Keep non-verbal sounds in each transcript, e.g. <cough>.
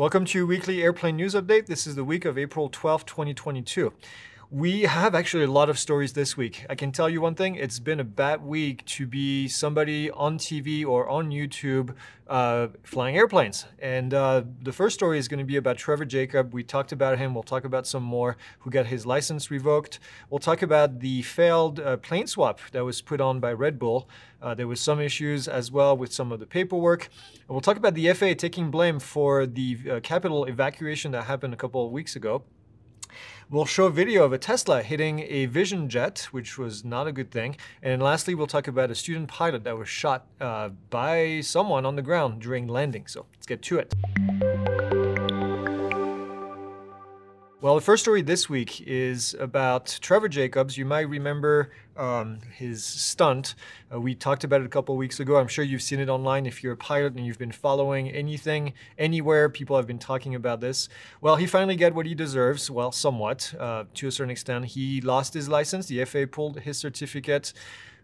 Welcome to your weekly airplane news update. This is the week of April 12, 2022. We have actually a lot of stories this week. I can tell you one thing it's been a bad week to be somebody on TV or on YouTube uh, flying airplanes. And uh, the first story is going to be about Trevor Jacob. We talked about him. We'll talk about some more who got his license revoked. We'll talk about the failed uh, plane swap that was put on by Red Bull. Uh, there was some issues as well with some of the paperwork. And we'll talk about the FAA taking blame for the uh, capitol evacuation that happened a couple of weeks ago. We'll show a video of a Tesla hitting a Vision jet, which was not a good thing. And lastly, we'll talk about a student pilot that was shot uh, by someone on the ground during landing. So let's get to it. Well, the first story this week is about Trevor Jacobs. You might remember um, his stunt. Uh, we talked about it a couple weeks ago. I'm sure you've seen it online if you're a pilot and you've been following anything, anywhere. People have been talking about this. Well, he finally got what he deserves. Well, somewhat, uh, to a certain extent. He lost his license. The FAA pulled his certificate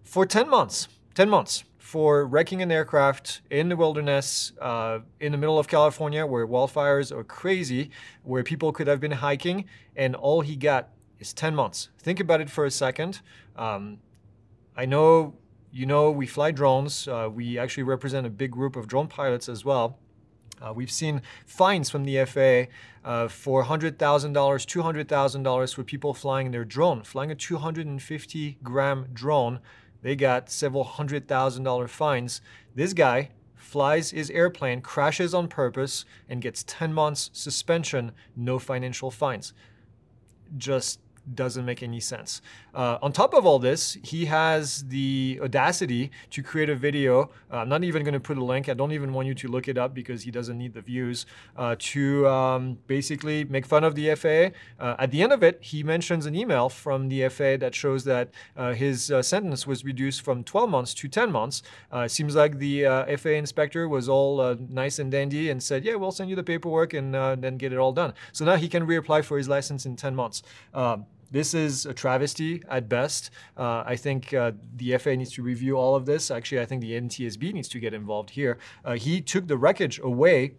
for 10 months. 10 months for wrecking an aircraft in the wilderness uh, in the middle of California where wildfires are crazy, where people could have been hiking, and all he got is 10 months. Think about it for a second. Um, I know, you know, we fly drones. Uh, we actually represent a big group of drone pilots as well. Uh, we've seen fines from the FAA uh, for $100,000, $200,000 for people flying their drone, flying a 250 gram drone they got several hundred thousand dollar fines. This guy flies his airplane, crashes on purpose, and gets 10 months suspension, no financial fines. Just doesn't make any sense. Uh, on top of all this, he has the audacity to create a video. Uh, I'm not even going to put a link. I don't even want you to look it up because he doesn't need the views. Uh, to um, basically make fun of the FAA. Uh, at the end of it, he mentions an email from the FAA that shows that uh, his uh, sentence was reduced from 12 months to 10 months. it seems like the FAA inspector was all nice and dandy and said, "Yeah, we'll send you the paperwork and then get it all done." So now he can reapply for his license in 10 months. Um, this is a travesty at best. Uh, I think uh, the FAA needs to review all of this. Actually, I think the NTSB needs to get involved here. Uh, he took the wreckage away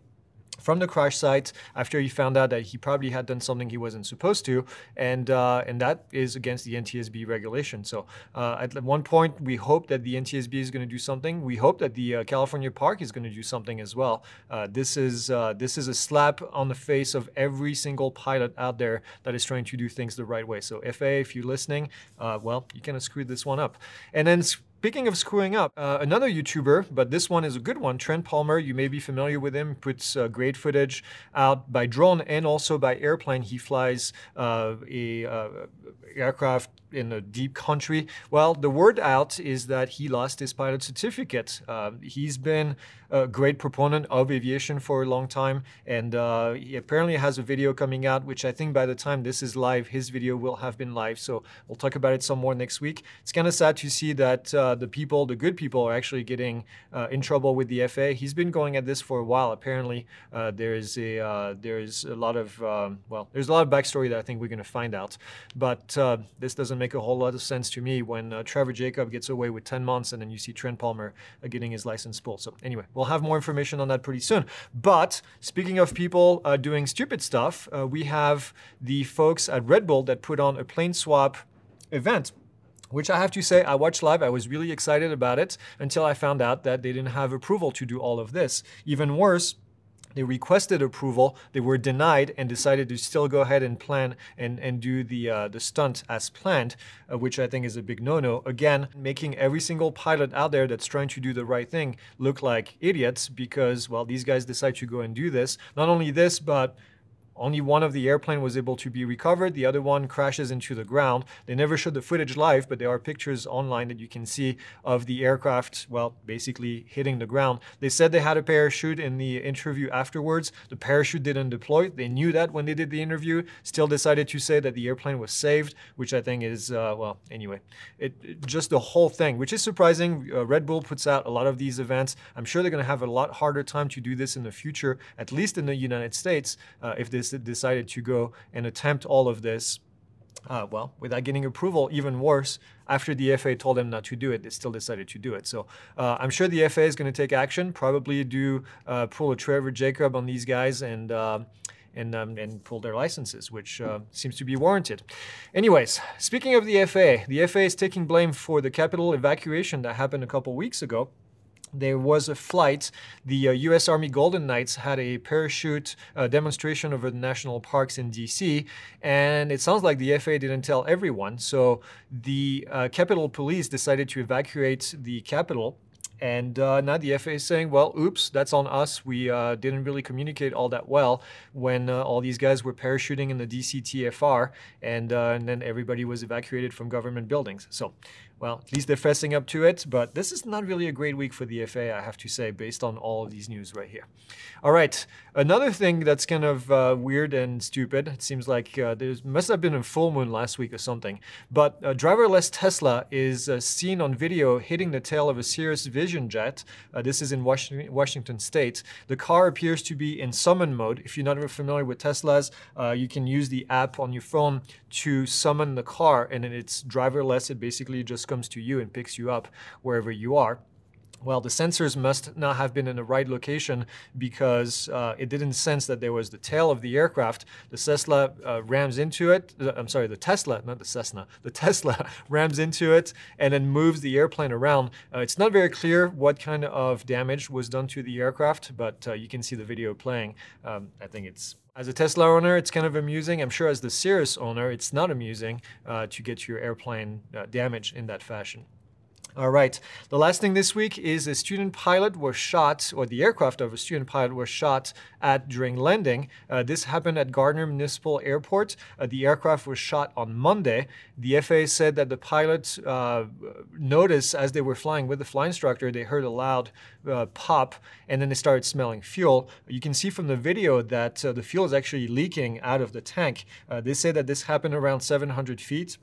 from the crash site after he found out that he probably had done something he wasn't supposed to, and uh, and that is against the NTSB regulation. So uh, at one point, we hope that the NTSB is going to do something. We hope that the uh, California Park is going to do something as well. Uh, this is uh, this is a slap on the face of every single pilot out there that is trying to do things the right way. So FAA, if you're listening, uh, well, you kind of screwed this one up. And then Speaking of screwing up, uh, another YouTuber, but this one is a good one, Trent Palmer, you may be familiar with him, puts uh, great footage out by drone and also by airplane. He flies uh, a uh, aircraft in a deep country. Well, the word out is that he lost his pilot certificate. Uh, he's been a great proponent of aviation for a long time, and uh, he apparently has a video coming out, which I think by the time this is live, his video will have been live. So we'll talk about it some more next week. It's kind of sad to see that uh, the people, the good people, are actually getting uh, in trouble with the FAA. He's been going at this for a while. Apparently, uh, there is a uh, there is a lot of um, well, there's a lot of backstory that I think we're going to find out, but this doesn't make a whole lot of sense to me when uh, Trevor Jacob gets away with 10 months and then you see Trent Palmer uh, getting his license pulled. So, anyway, we'll have more information on that pretty soon. But speaking of people uh, doing stupid stuff, uh, we have the folks at Red Bull that put on a plane swap event which I have to say, I watched live. I was really excited about it until I found out that they didn't have approval to do all of this. Even worse, they requested approval, they were denied, and decided to still go ahead and plan and, and do the, uh, the stunt as planned, uh, which I think is a big no no. Again, making every single pilot out there that's trying to do the right thing look like idiots because, well, these guys decide to go and do this. Not only this, but only one of the airplane was able to be recovered. The other one crashes into the ground. They never showed the footage live, but there are pictures online that you can see of the aircraft, well, basically hitting the ground. They said they had a parachute in the interview afterwards. The parachute didn't deploy. They knew that when they did the interview, still decided to say that the airplane was saved, which I think is, uh, well, anyway, it, it, just the whole thing, which is surprising. Uh, Red Bull puts out a lot of these events. I'm sure they're going to have a lot harder time to do this in the future, at least in the United States, uh, if this decided to go and attempt all of this uh, well, without getting approval, even worse, after the FAA told them not to do it, they still decided to do it. So uh, I'm sure the FAA is going to take action, probably do uh, pull a Trevor Jacob on these guys and. Uh, and, um, and pull their licenses, which uh, seems to be warranted. Anyways, speaking of the FAA, the FAA is taking blame for the capitol evacuation that happened a couple weeks ago there was a flight. The uh, U.S. Army Golden Knights had a parachute uh, demonstration over the Nationals Park in D.C., and it sounds like the FAA didn't tell everyone. So the uh, Capitol Police decided to evacuate the Capitol and uh, now the FAA is saying, well, oops, that's on us. We uh, didn't really communicate all that well when uh, all these guys were parachuting in the DCTFR, and, uh, and then everybody was evacuated from government buildings. So well, at least they're fessing up to it, but this is not really a great week for the FA, I have to say, based on all of these news right here. All right, another thing that's kind of uh, weird and stupid, it seems like uh, there must have been a full moon last week or something, but a driverless Tesla is uh, seen on video hitting the tail of a Cirrus Vision jet. Uh, this is in Washington, Washington state. The car appears to be in summon mode. If you're not familiar with Teslas, uh, you can use the app on your phone to summon the car, and it's driverless. It basically just comes to you and picks you up wherever you are. Well, the sensors must not have been in the right location because uh, it didn't sense that there was the tail of the aircraft. The Tesla uh, rams into it. Uh, I'm sorry, the Tesla, not the Cessna. <laughs> The Tesla rams into it and then moves the airplane around. Uh, it's not very clear what kind of damage was done to the aircraft, but uh, you can see the video playing. Um, I think it's as a Tesla owner, it's kind of amusing. I'm sure as the Cirrus owner, it's not amusing uh, to get your airplane damaged in that fashion. All right. The last thing this week is a student pilot was shot, or the aircraft of a student pilot was shot at during landing. Uh, this happened at Gardner Municipal Airport. Uh, the aircraft was shot on Monday. The FAA said that the pilots uh, noticed as they were flying with the flight instructor, they heard a loud uh, pop, and then they started smelling fuel. You can see from the video that uh, the fuel is actually leaking out of the tank. Uh, they say that this happened around 700 feet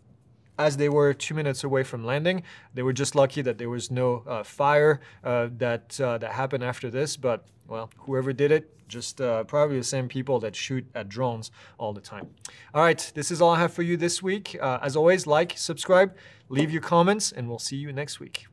as they were two minutes away from landing. They were just lucky that there was no uh, fire uh, that uh, that happened after this. But well, whoever did it, just uh, probably the same people that shoot at drones all the time. All right, this is all I have for you this week. Uh, as always, like, subscribe, leave your comments, and we'll see you next week.